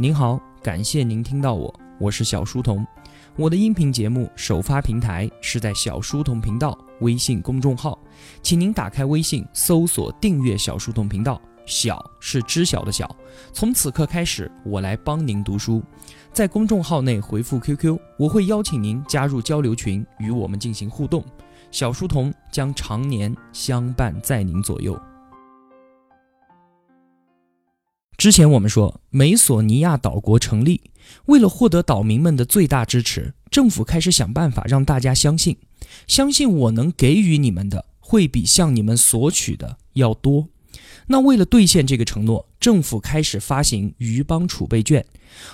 您好，感谢您听到我，我是小书童。我的音频节目首发平台是在小书童频道微信公众号，请您打开微信搜索订阅小书童频道。小是知晓的小，从此刻开始，我来帮您读书。在公众号内回复 QQ，我会邀请您加入交流群，与我们进行互动。小书童将常年相伴在您左右。之前我们说，美索尼亚岛国成立，为了获得岛民们的最大支持，政府开始想办法让大家相信，相信我能给予你们的会比向你们索取的要多。那为了兑现这个承诺，政府开始发行鱼帮储备券，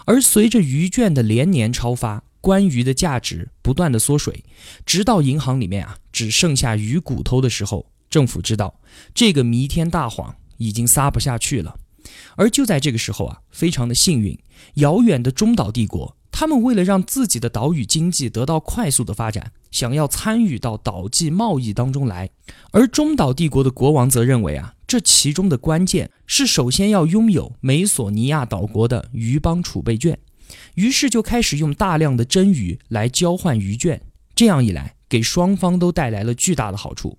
而随着鱼券的连年超发，关于的价值不断的缩水，直到银行里面啊只剩下鱼骨头的时候，政府知道这个弥天大谎已经撒不下去了。而就在这个时候啊，非常的幸运，遥远的中岛帝国，他们为了让自己的岛屿经济得到快速的发展，想要参与到岛际贸易当中来，而中岛帝国的国王则认为啊。这其中的关键是，首先要拥有美索尼亚岛国的鱼帮储备券，于是就开始用大量的真鱼来交换鱼券。这样一来，给双方都带来了巨大的好处。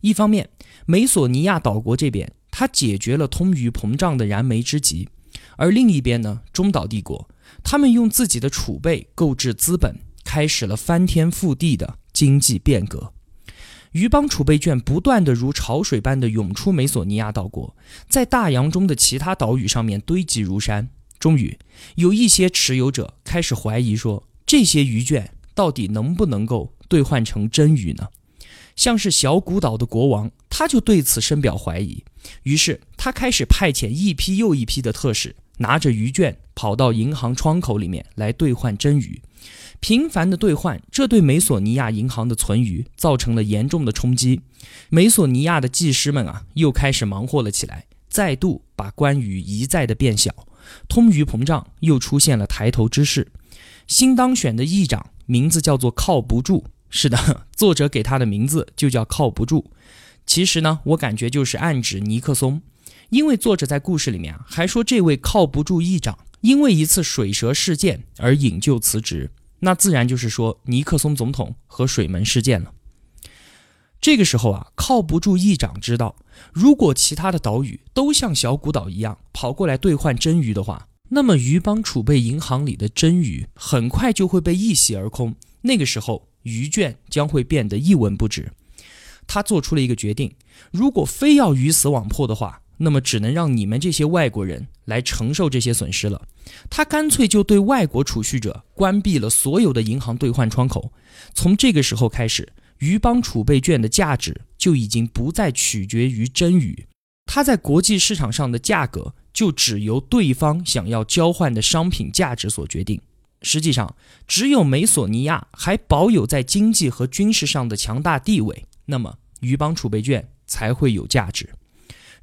一方面，美索尼亚岛国这边它解决了通鱼膨胀的燃眉之急；而另一边呢，中岛帝国他们用自己的储备购置资本，开始了翻天覆地的经济变革。鱼帮储备券不断的如潮水般的涌出美索尼亚岛国，在大洋中的其他岛屿上面堆积如山。终于，有一些持有者开始怀疑说，这些鱼券到底能不能够兑换成真鱼呢？像是小古岛的国王，他就对此深表怀疑。于是，他开始派遣一批又一批的特使，拿着鱼券跑到银行窗口里面来兑换真鱼。频繁的兑换，这对美索尼亚银行的存余造成了严重的冲击。美索尼亚的技师们啊，又开始忙活了起来，再度把关羽一再的变小，通鱼膨胀又出现了抬头之势。新当选的议长名字叫做靠不住，是的，作者给他的名字就叫靠不住。其实呢，我感觉就是暗指尼克松，因为作者在故事里面啊，还说这位靠不住议长因为一次水蛇事件而引咎辞职。那自然就是说尼克松总统和水门事件了。这个时候啊，靠不住议长知道，如果其他的岛屿都像小古岛一样跑过来兑换真鱼的话，那么鱼帮储备银行里的真鱼很快就会被一洗而空。那个时候，鱼券将会变得一文不值。他做出了一个决定：如果非要鱼死网破的话。那么只能让你们这些外国人来承受这些损失了。他干脆就对外国储蓄者关闭了所有的银行兑换窗口。从这个时候开始，鱼帮储备券的价值就已经不再取决于真鱼，它在国际市场上的价格就只由对方想要交换的商品价值所决定。实际上，只有美索尼亚还保有在经济和军事上的强大地位，那么鱼帮储备券才会有价值。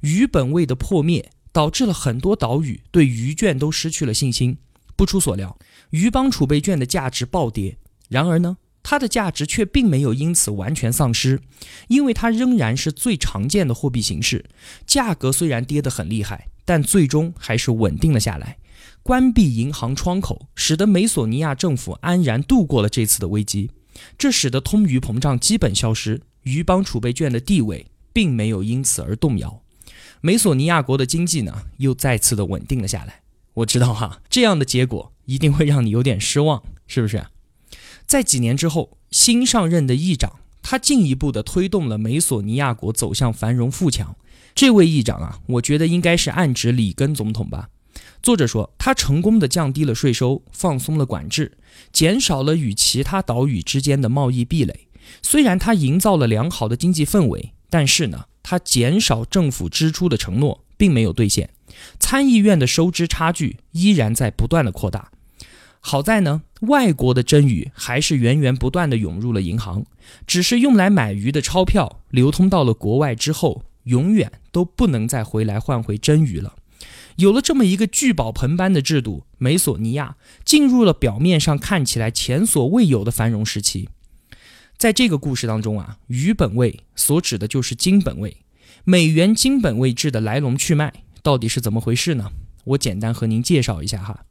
鱼本位的破灭，导致了很多岛屿对鱼券都失去了信心。不出所料，鱼帮储备券的价值暴跌。然而呢，它的价值却并没有因此完全丧失，因为它仍然是最常见的货币形式。价格虽然跌得很厉害，但最终还是稳定了下来。关闭银行窗口，使得美索尼亚政府安然度过了这次的危机。这使得通鱼膨胀基本消失，鱼帮储备券的地位并没有因此而动摇。美索尼亚国的经济呢，又再次的稳定了下来。我知道哈，这样的结果一定会让你有点失望，是不是？在几年之后，新上任的议长，他进一步的推动了美索尼亚国走向繁荣富强。这位议长啊，我觉得应该是暗指里根总统吧。作者说，他成功的降低了税收，放松了管制，减少了与其他岛屿之间的贸易壁垒。虽然他营造了良好的经济氛围，但是呢？他减少政府支出的承诺并没有兑现，参议院的收支差距依然在不断的扩大。好在呢，外国的真鱼还是源源不断的涌入了银行，只是用来买鱼的钞票流通到了国外之后，永远都不能再回来换回真鱼了。有了这么一个聚宝盆般的制度，美索尼亚进入了表面上看起来前所未有的繁荣时期。在这个故事当中啊，鱼本位所指的就是金本位。美元金本位制的来龙去脉到底是怎么回事呢？我简单和您介绍一下哈。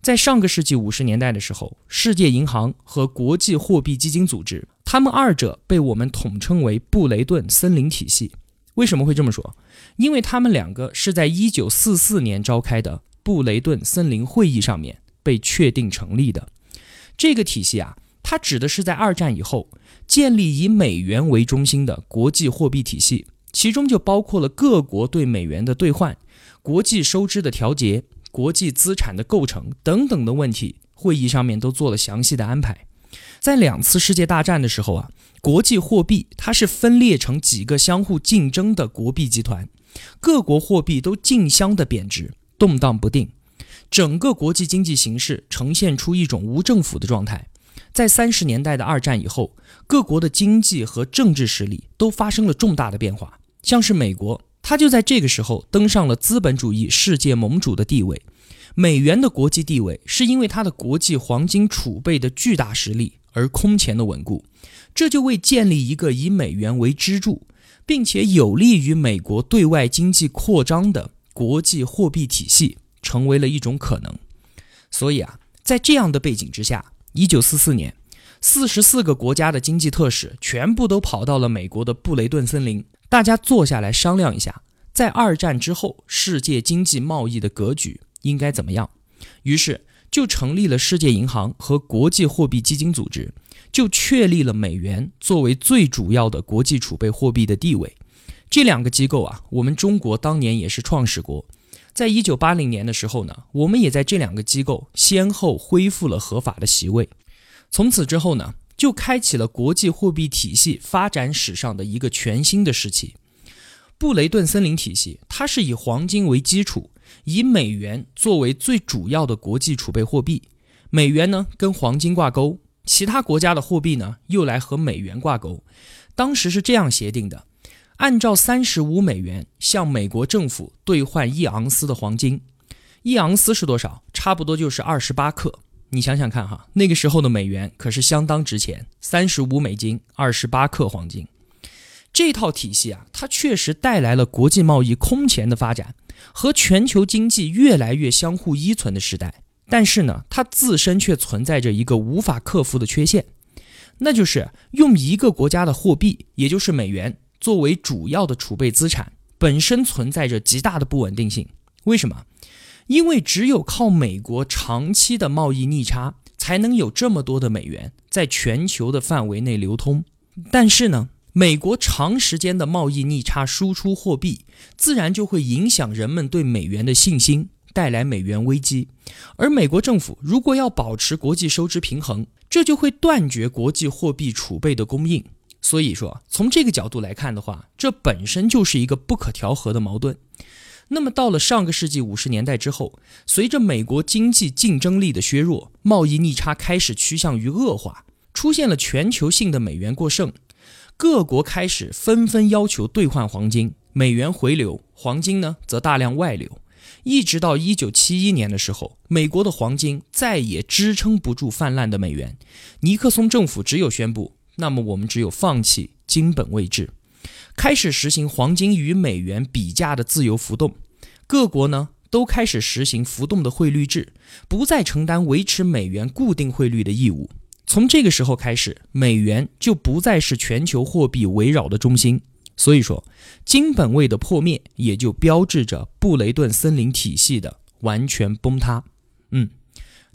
在上个世纪五十年代的时候，世界银行和国际货币基金组织，他们二者被我们统称为布雷顿森林体系。为什么会这么说？因为他们两个是在一九四四年召开的布雷顿森林会议上面被确定成立的。这个体系啊，它指的是在二战以后建立以美元为中心的国际货币体系，其中就包括了各国对美元的兑换、国际收支的调节。国际资产的构成等等的问题，会议上面都做了详细的安排。在两次世界大战的时候啊，国际货币它是分裂成几个相互竞争的国币集团，各国货币都竞相的贬值，动荡不定，整个国际经济形势呈现出一种无政府的状态。在三十年代的二战以后，各国的经济和政治实力都发生了重大的变化，像是美国。他就在这个时候登上了资本主义世界盟主的地位。美元的国际地位是因为它的国际黄金储备的巨大实力而空前的稳固，这就为建立一个以美元为支柱，并且有利于美国对外经济扩张的国际货币体系成为了一种可能。所以啊，在这样的背景之下，一九四四年，四十四个国家的经济特使全部都跑到了美国的布雷顿森林。大家坐下来商量一下，在二战之后，世界经济贸易的格局应该怎么样？于是就成立了世界银行和国际货币基金组织，就确立了美元作为最主要的国际储备货币的地位。这两个机构啊，我们中国当年也是创始国。在一九八零年的时候呢，我们也在这两个机构先后恢复了合法的席位。从此之后呢？就开启了国际货币体系发展史上的一个全新的时期。布雷顿森林体系，它是以黄金为基础，以美元作为最主要的国际储备货币。美元呢跟黄金挂钩，其他国家的货币呢又来和美元挂钩。当时是这样协定的：按照三十五美元向美国政府兑换一盎司的黄金，一盎司是多少？差不多就是二十八克。你想想看哈，那个时候的美元可是相当值钱，三十五美金，二十八克黄金。这套体系啊，它确实带来了国际贸易空前的发展和全球经济越来越相互依存的时代。但是呢，它自身却存在着一个无法克服的缺陷，那就是用一个国家的货币，也就是美元作为主要的储备资产，本身存在着极大的不稳定性。为什么？因为只有靠美国长期的贸易逆差，才能有这么多的美元在全球的范围内流通。但是呢，美国长时间的贸易逆差输出货币，自然就会影响人们对美元的信心，带来美元危机。而美国政府如果要保持国际收支平衡，这就会断绝国际货币储备的供应。所以说，从这个角度来看的话，这本身就是一个不可调和的矛盾。那么到了上个世纪五十年代之后，随着美国经济竞争力的削弱，贸易逆差开始趋向于恶化，出现了全球性的美元过剩，各国开始纷纷要求兑换黄金，美元回流，黄金呢则大量外流，一直到一九七一年的时候，美国的黄金再也支撑不住泛滥的美元，尼克松政府只有宣布，那么我们只有放弃金本位制。开始实行黄金与美元比价的自由浮动，各国呢都开始实行浮动的汇率制，不再承担维持美元固定汇率的义务。从这个时候开始，美元就不再是全球货币围绕的中心。所以说，金本位的破灭也就标志着布雷顿森林体系的完全崩塌。嗯，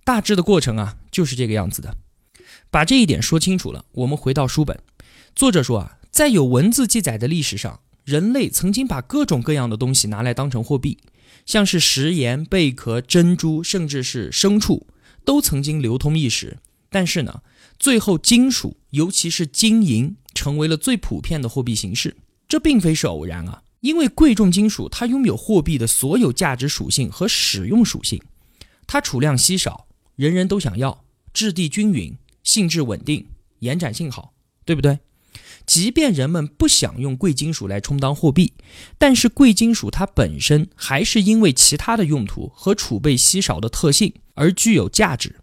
大致的过程啊就是这个样子的。把这一点说清楚了，我们回到书本，作者说啊。在有文字记载的历史上，人类曾经把各种各样的东西拿来当成货币，像是食盐、贝壳、珍珠，甚至是牲畜，都曾经流通一时。但是呢，最后金属，尤其是金银，成为了最普遍的货币形式。这并非是偶然啊，因为贵重金属它拥有货币的所有价值属性和使用属性，它储量稀少，人人都想要，质地均匀，性质稳定，延展性好，对不对？即便人们不想用贵金属来充当货币，但是贵金属它本身还是因为其他的用途和储备稀少的特性而具有价值。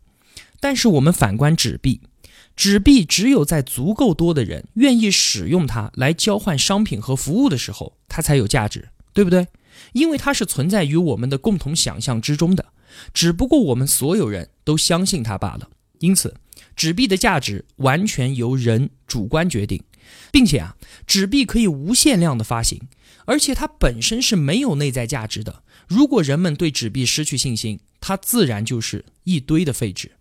但是我们反观纸币，纸币只有在足够多的人愿意使用它来交换商品和服务的时候，它才有价值，对不对？因为它是存在于我们的共同想象之中的，只不过我们所有人都相信它罢了。因此，纸币的价值完全由人主观决定，并且啊，纸币可以无限量的发行，而且它本身是没有内在价值的。如果人们对纸币失去信心，它自然就是一堆的废纸。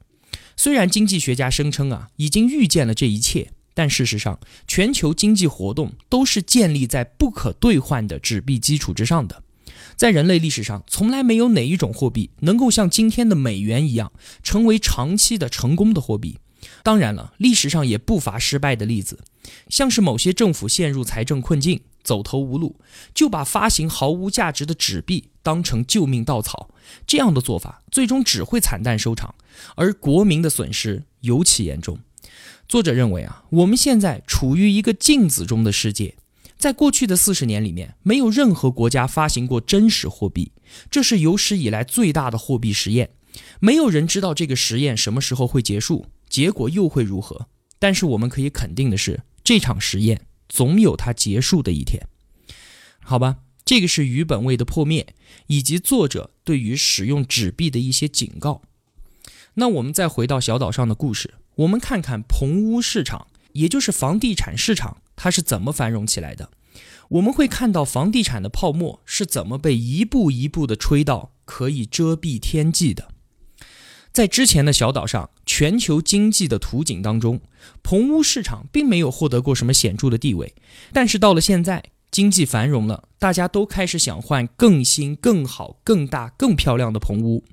虽然经济学家声称啊，已经预见了这一切。但事实上，全球经济活动都是建立在不可兑换的纸币基础之上的。在人类历史上，从来没有哪一种货币能够像今天的美元一样，成为长期的成功的货币。当然了，历史上也不乏失败的例子，像是某些政府陷入财政困境，走投无路，就把发行毫无价值的纸币当成救命稻草。这样的做法最终只会惨淡收场，而国民的损失尤其严重。作者认为啊，我们现在处于一个镜子中的世界，在过去的四十年里面，没有任何国家发行过真实货币，这是有史以来最大的货币实验。没有人知道这个实验什么时候会结束，结果又会如何。但是我们可以肯定的是，这场实验总有它结束的一天。好吧，这个是于本位的破灭，以及作者对于使用纸币的一些警告。那我们再回到小岛上的故事。我们看看棚屋市场，也就是房地产市场，它是怎么繁荣起来的？我们会看到房地产的泡沫是怎么被一步一步的吹到可以遮蔽天际的。在之前的小岛上，全球经济的图景当中，棚屋市场并没有获得过什么显著的地位。但是到了现在，经济繁荣了，大家都开始想换更新、更好、更大、更漂亮的棚屋。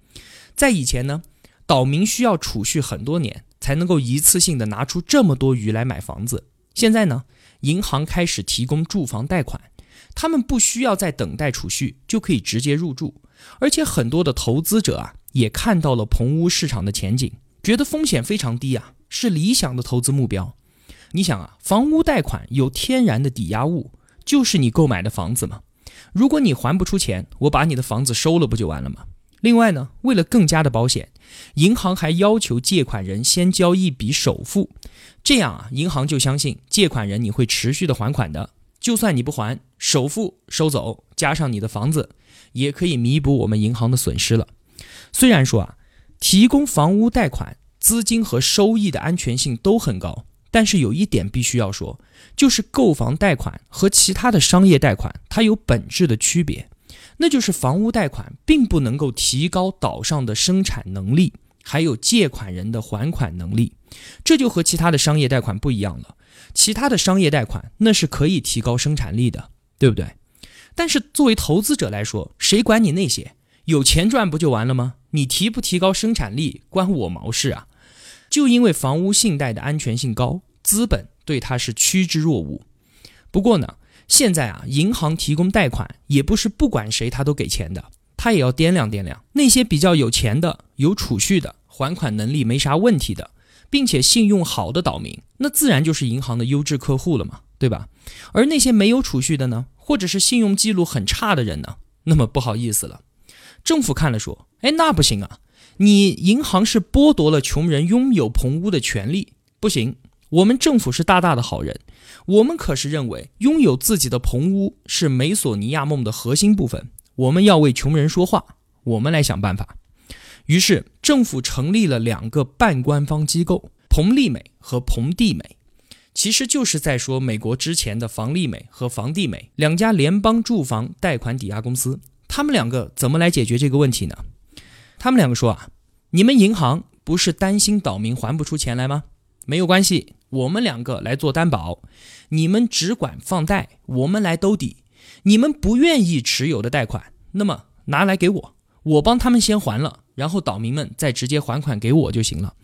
在以前呢，岛民需要储蓄很多年。才能够一次性的拿出这么多余来买房子。现在呢，银行开始提供住房贷款，他们不需要再等待储蓄，就可以直接入住。而且很多的投资者啊，也看到了棚屋市场的前景，觉得风险非常低啊，是理想的投资目标。你想啊，房屋贷款有天然的抵押物，就是你购买的房子嘛。如果你还不出钱，我把你的房子收了，不就完了吗？另外呢，为了更加的保险，银行还要求借款人先交一笔首付，这样啊，银行就相信借款人你会持续的还款的。就算你不还，首付收走，加上你的房子，也可以弥补我们银行的损失了。虽然说啊，提供房屋贷款资金和收益的安全性都很高，但是有一点必须要说，就是购房贷款和其他的商业贷款它有本质的区别。那就是房屋贷款并不能够提高岛上的生产能力，还有借款人的还款能力，这就和其他的商业贷款不一样了。其他的商业贷款那是可以提高生产力的，对不对？但是作为投资者来说，谁管你那些？有钱赚不就完了吗？你提不提高生产力关我毛事啊？就因为房屋信贷的安全性高，资本对它是趋之若鹜。不过呢？现在啊，银行提供贷款也不是不管谁他都给钱的，他也要掂量掂量那些比较有钱的、有储蓄的、还款能力没啥问题的，并且信用好的岛民，那自然就是银行的优质客户了嘛，对吧？而那些没有储蓄的呢，或者是信用记录很差的人呢，那么不好意思了，政府看了说，哎，那不行啊，你银行是剥夺了穷人拥有棚屋的权利，不行。我们政府是大大的好人，我们可是认为拥有自己的棚屋是美索尼亚梦的核心部分。我们要为穷人说话，我们来想办法。于是政府成立了两个半官方机构：彭利美和彭地美，其实就是在说美国之前的房利美和房地美两家联邦住房贷款抵押公司。他们两个怎么来解决这个问题呢？他们两个说啊，你们银行不是担心岛民还不出钱来吗？没有关系。我们两个来做担保，你们只管放贷，我们来兜底。你们不愿意持有的贷款，那么拿来给我，我帮他们先还了，然后岛民们再直接还款给我就行了。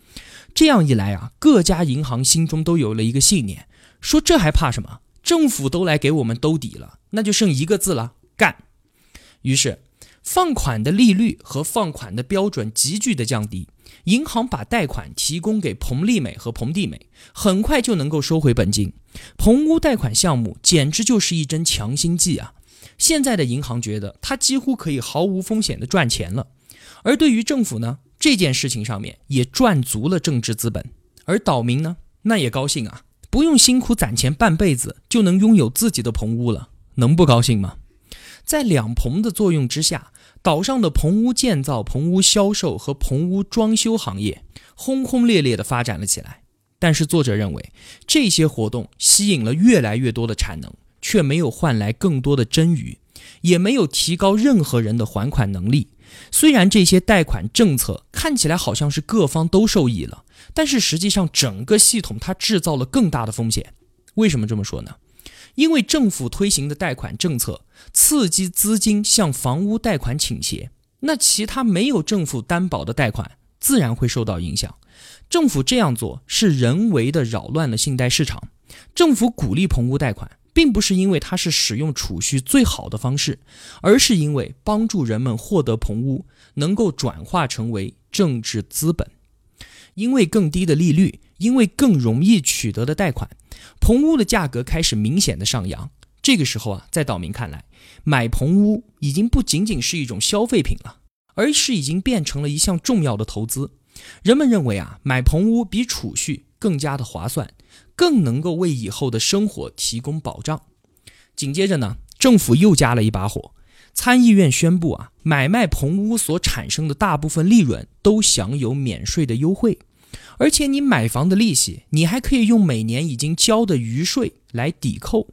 这样一来啊，各家银行心中都有了一个信念，说这还怕什么？政府都来给我们兜底了，那就剩一个字了，干。于是。放款的利率和放款的标准急剧的降低，银行把贷款提供给彭丽美和彭地美，很快就能够收回本金。棚屋贷款项目简直就是一针强心剂啊！现在的银行觉得它几乎可以毫无风险的赚钱了，而对于政府呢，这件事情上面也赚足了政治资本，而岛民呢，那也高兴啊，不用辛苦攒钱半辈子就能拥有自己的棚屋了，能不高兴吗？在两棚的作用之下。岛上的棚屋建造、棚屋销售和棚屋装修行业轰轰烈烈地发展了起来。但是作者认为，这些活动吸引了越来越多的产能，却没有换来更多的真鱼，也没有提高任何人的还款能力。虽然这些贷款政策看起来好像是各方都受益了，但是实际上整个系统它制造了更大的风险。为什么这么说呢？因为政府推行的贷款政策刺激资金向房屋贷款倾斜，那其他没有政府担保的贷款自然会受到影响。政府这样做是人为的扰乱了信贷市场。政府鼓励棚屋贷款，并不是因为它是使用储蓄最好的方式，而是因为帮助人们获得棚屋能够转化成为政治资本。因为更低的利率，因为更容易取得的贷款，棚屋的价格开始明显的上扬。这个时候啊，在岛民看来，买棚屋已经不仅仅是一种消费品了，而是已经变成了一项重要的投资。人们认为啊，买棚屋比储蓄更加的划算，更能够为以后的生活提供保障。紧接着呢，政府又加了一把火，参议院宣布啊，买卖棚屋所产生的大部分利润都享有免税的优惠，而且你买房的利息，你还可以用每年已经交的余税来抵扣，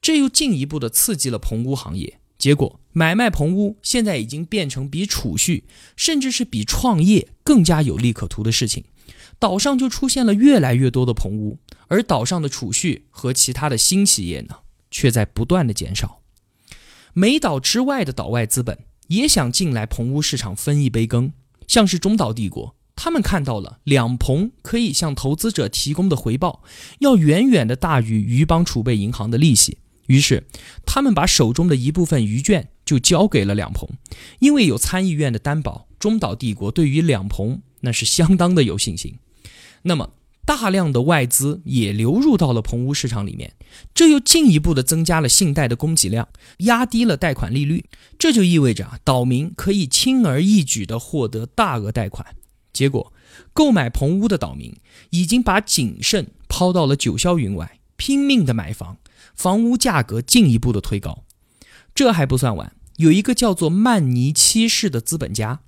这又进一步的刺激了棚屋行业。结果，买卖棚屋现在已经变成比储蓄，甚至是比创业更加有利可图的事情。岛上就出现了越来越多的棚屋，而岛上的储蓄和其他的新企业呢，却在不断的减少。美岛之外的岛外资本也想进来棚屋市场分一杯羹，像是中岛帝国，他们看到了两棚可以向投资者提供的回报，要远远的大于余邦储备银行的利息。于是，他们把手中的一部分余券就交给了两鹏，因为有参议院的担保，中岛帝国对于两鹏那是相当的有信心。那么，大量的外资也流入到了棚屋市场里面，这又进一步的增加了信贷的供给量，压低了贷款利率。这就意味着啊，岛民可以轻而易举的获得大额贷款。结果，购买棚屋的岛民已经把谨慎抛到了九霄云外，拼命的买房。房屋价格进一步的推高，这还不算完。有一个叫做曼尼七世的资本家，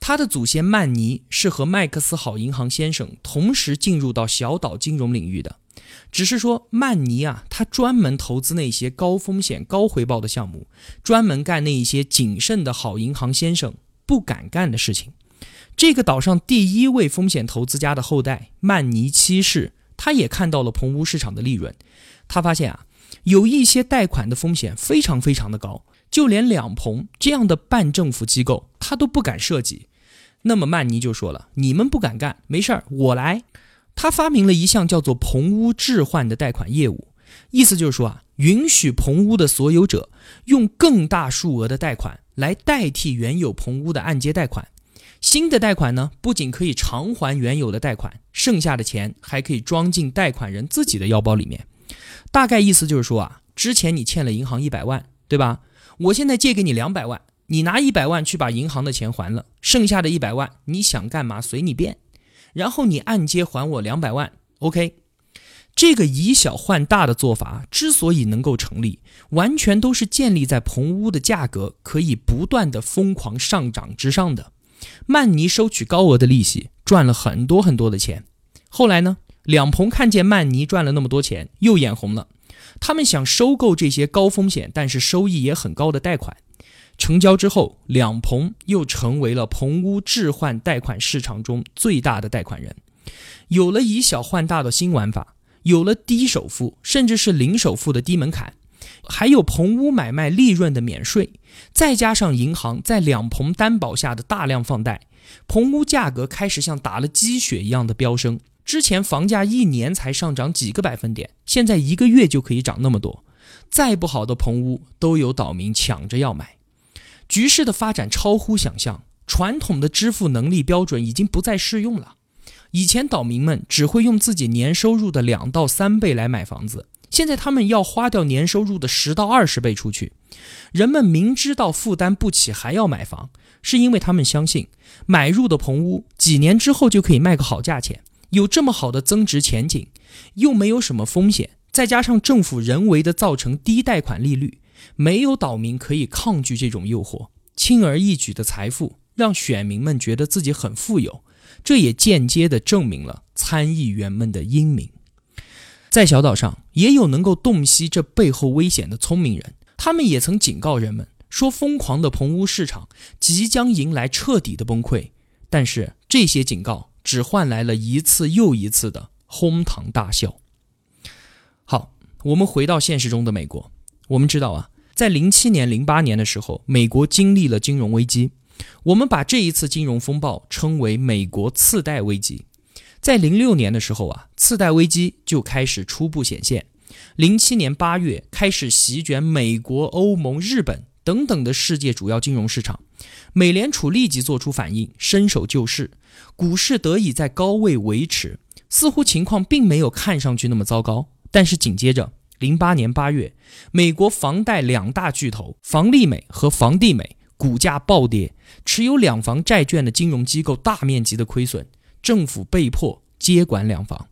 他的祖先曼尼是和麦克斯好银行先生同时进入到小岛金融领域的。只是说曼尼啊，他专门投资那些高风险高回报的项目，专门干那一些谨慎的好银行先生不敢干的事情。这个岛上第一位风险投资家的后代曼尼七世，他也看到了棚屋市场的利润，他发现啊。有一些贷款的风险非常非常的高，就连两棚这样的半政府机构他都不敢涉及。那么曼尼就说了：“你们不敢干，没事儿，我来。”他发明了一项叫做棚屋置换的贷款业务，意思就是说啊，允许棚屋的所有者用更大数额的贷款来代替原有棚屋的按揭贷款。新的贷款呢，不仅可以偿还原有的贷款，剩下的钱还可以装进贷款人自己的腰包里面。大概意思就是说啊，之前你欠了银行一百万，对吧？我现在借给你两百万，你拿一百万去把银行的钱还了，剩下的一百万你想干嘛随你便。然后你按揭还我两百万，OK？这个以小换大的做法之所以能够成立，完全都是建立在棚屋的价格可以不断的疯狂上涨之上的。曼尼收取高额的利息，赚了很多很多的钱。后来呢？两鹏看见曼尼赚了那么多钱，又眼红了。他们想收购这些高风险但是收益也很高的贷款。成交之后，两鹏又成为了棚屋置换贷款市场中最大的贷款人。有了以小换大的新玩法，有了低首付甚至是零首付的低门槛，还有棚屋买卖利润的免税，再加上银行在两棚担保下的大量放贷，棚屋价格开始像打了鸡血一样的飙升。之前房价一年才上涨几个百分点，现在一个月就可以涨那么多。再不好的棚屋都有岛民抢着要买，局势的发展超乎想象。传统的支付能力标准已经不再适用了。以前岛民们只会用自己年收入的两到三倍来买房子，现在他们要花掉年收入的十到二十倍出去。人们明知道负担不起还要买房，是因为他们相信买入的棚屋几年之后就可以卖个好价钱。有这么好的增值前景，又没有什么风险，再加上政府人为的造成低贷款利率，没有岛民可以抗拒这种诱惑，轻而易举的财富让选民们觉得自己很富有，这也间接的证明了参议员们的英明。在小岛上也有能够洞悉这背后危险的聪明人，他们也曾警告人们说，疯狂的棚屋市场即将迎来彻底的崩溃。但是这些警告只换来了一次又一次的哄堂大笑。好，我们回到现实中的美国，我们知道啊，在零七年、零八年的时候，美国经历了金融危机，我们把这一次金融风暴称为“美国次贷危机”。在零六年的时候啊，次贷危机就开始初步显现。零七年八月开始席卷美国、欧盟、日本等等的世界主要金融市场，美联储立即做出反应，伸手救市，股市得以在高位维持，似乎情况并没有看上去那么糟糕。但是紧接着，零八年八月，美国房贷两大巨头房利美和房地美股价暴跌，持有两房债券的金融机构大面积的亏损。政府被迫接管两房。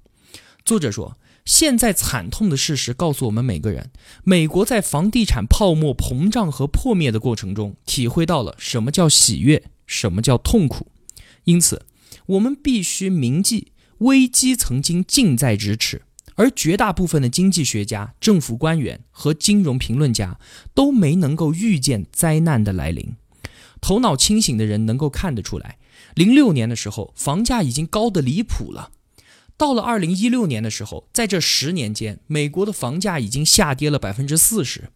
作者说，现在惨痛的事实告诉我们每个人：美国在房地产泡沫膨胀和破灭的过程中，体会到了什么叫喜悦，什么叫痛苦。因此，我们必须铭记，危机曾经近在咫尺，而绝大部分的经济学家、政府官员和金融评论家都没能够预见灾难的来临。头脑清醒的人能够看得出来。零六年的时候，房价已经高得离谱了。到了二零一六年的时候，在这十年间，美国的房价已经下跌了百分之四十。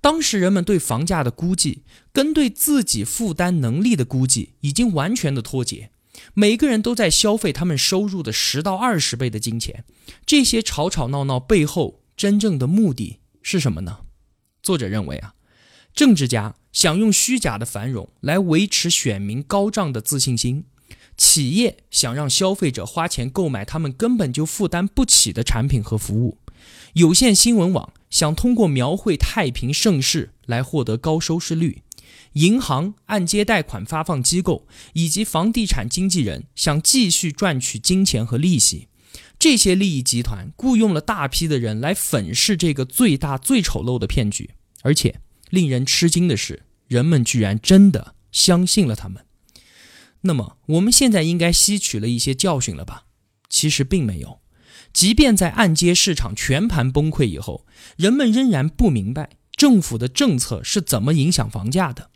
当时人们对房价的估计，跟对自己负担能力的估计已经完全的脱节。每个人都在消费他们收入的十到二十倍的金钱。这些吵吵闹闹背后，真正的目的是什么呢？作者认为啊。政治家想用虚假的繁荣来维持选民高涨的自信心，企业想让消费者花钱购买他们根本就负担不起的产品和服务，有线新闻网想通过描绘太平盛世来获得高收视率，银行、按揭贷款发放机构以及房地产经纪人想继续赚取金钱和利息，这些利益集团雇佣了大批的人来粉饰这个最大最丑陋的骗局，而且。令人吃惊的是，人们居然真的相信了他们。那么，我们现在应该吸取了一些教训了吧？其实并没有。即便在按揭市场全盘崩溃以后，人们仍然不明白政府的政策是怎么影响房价的。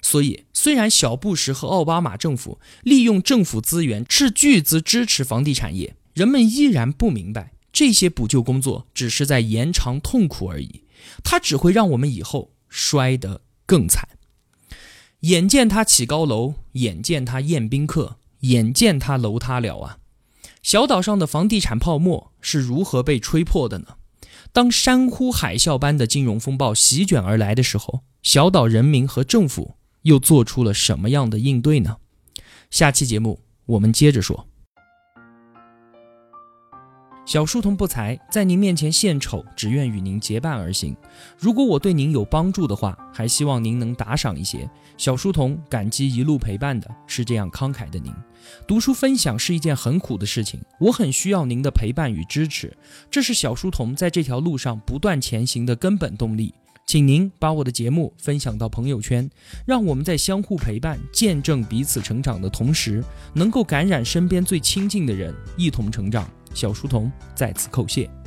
所以，虽然小布什和奥巴马政府利用政府资源斥巨资支持房地产业，人们依然不明白这些补救工作只是在延长痛苦而已。它只会让我们以后。摔得更惨。眼见他起高楼，眼见他宴宾客，眼见他楼塌了啊！小岛上的房地产泡沫是如何被吹破的呢？当山呼海啸般的金融风暴席卷而来的时候，小岛人民和政府又做出了什么样的应对呢？下期节目我们接着说。小书童不才，在您面前献丑，只愿与您结伴而行。如果我对您有帮助的话，还希望您能打赏一些。小书童感激一路陪伴的是这样慷慨的您。读书分享是一件很苦的事情，我很需要您的陪伴与支持，这是小书童在这条路上不断前行的根本动力。请您把我的节目分享到朋友圈，让我们在相互陪伴、见证彼此成长的同时，能够感染身边最亲近的人，一同成长。小书童在此叩谢。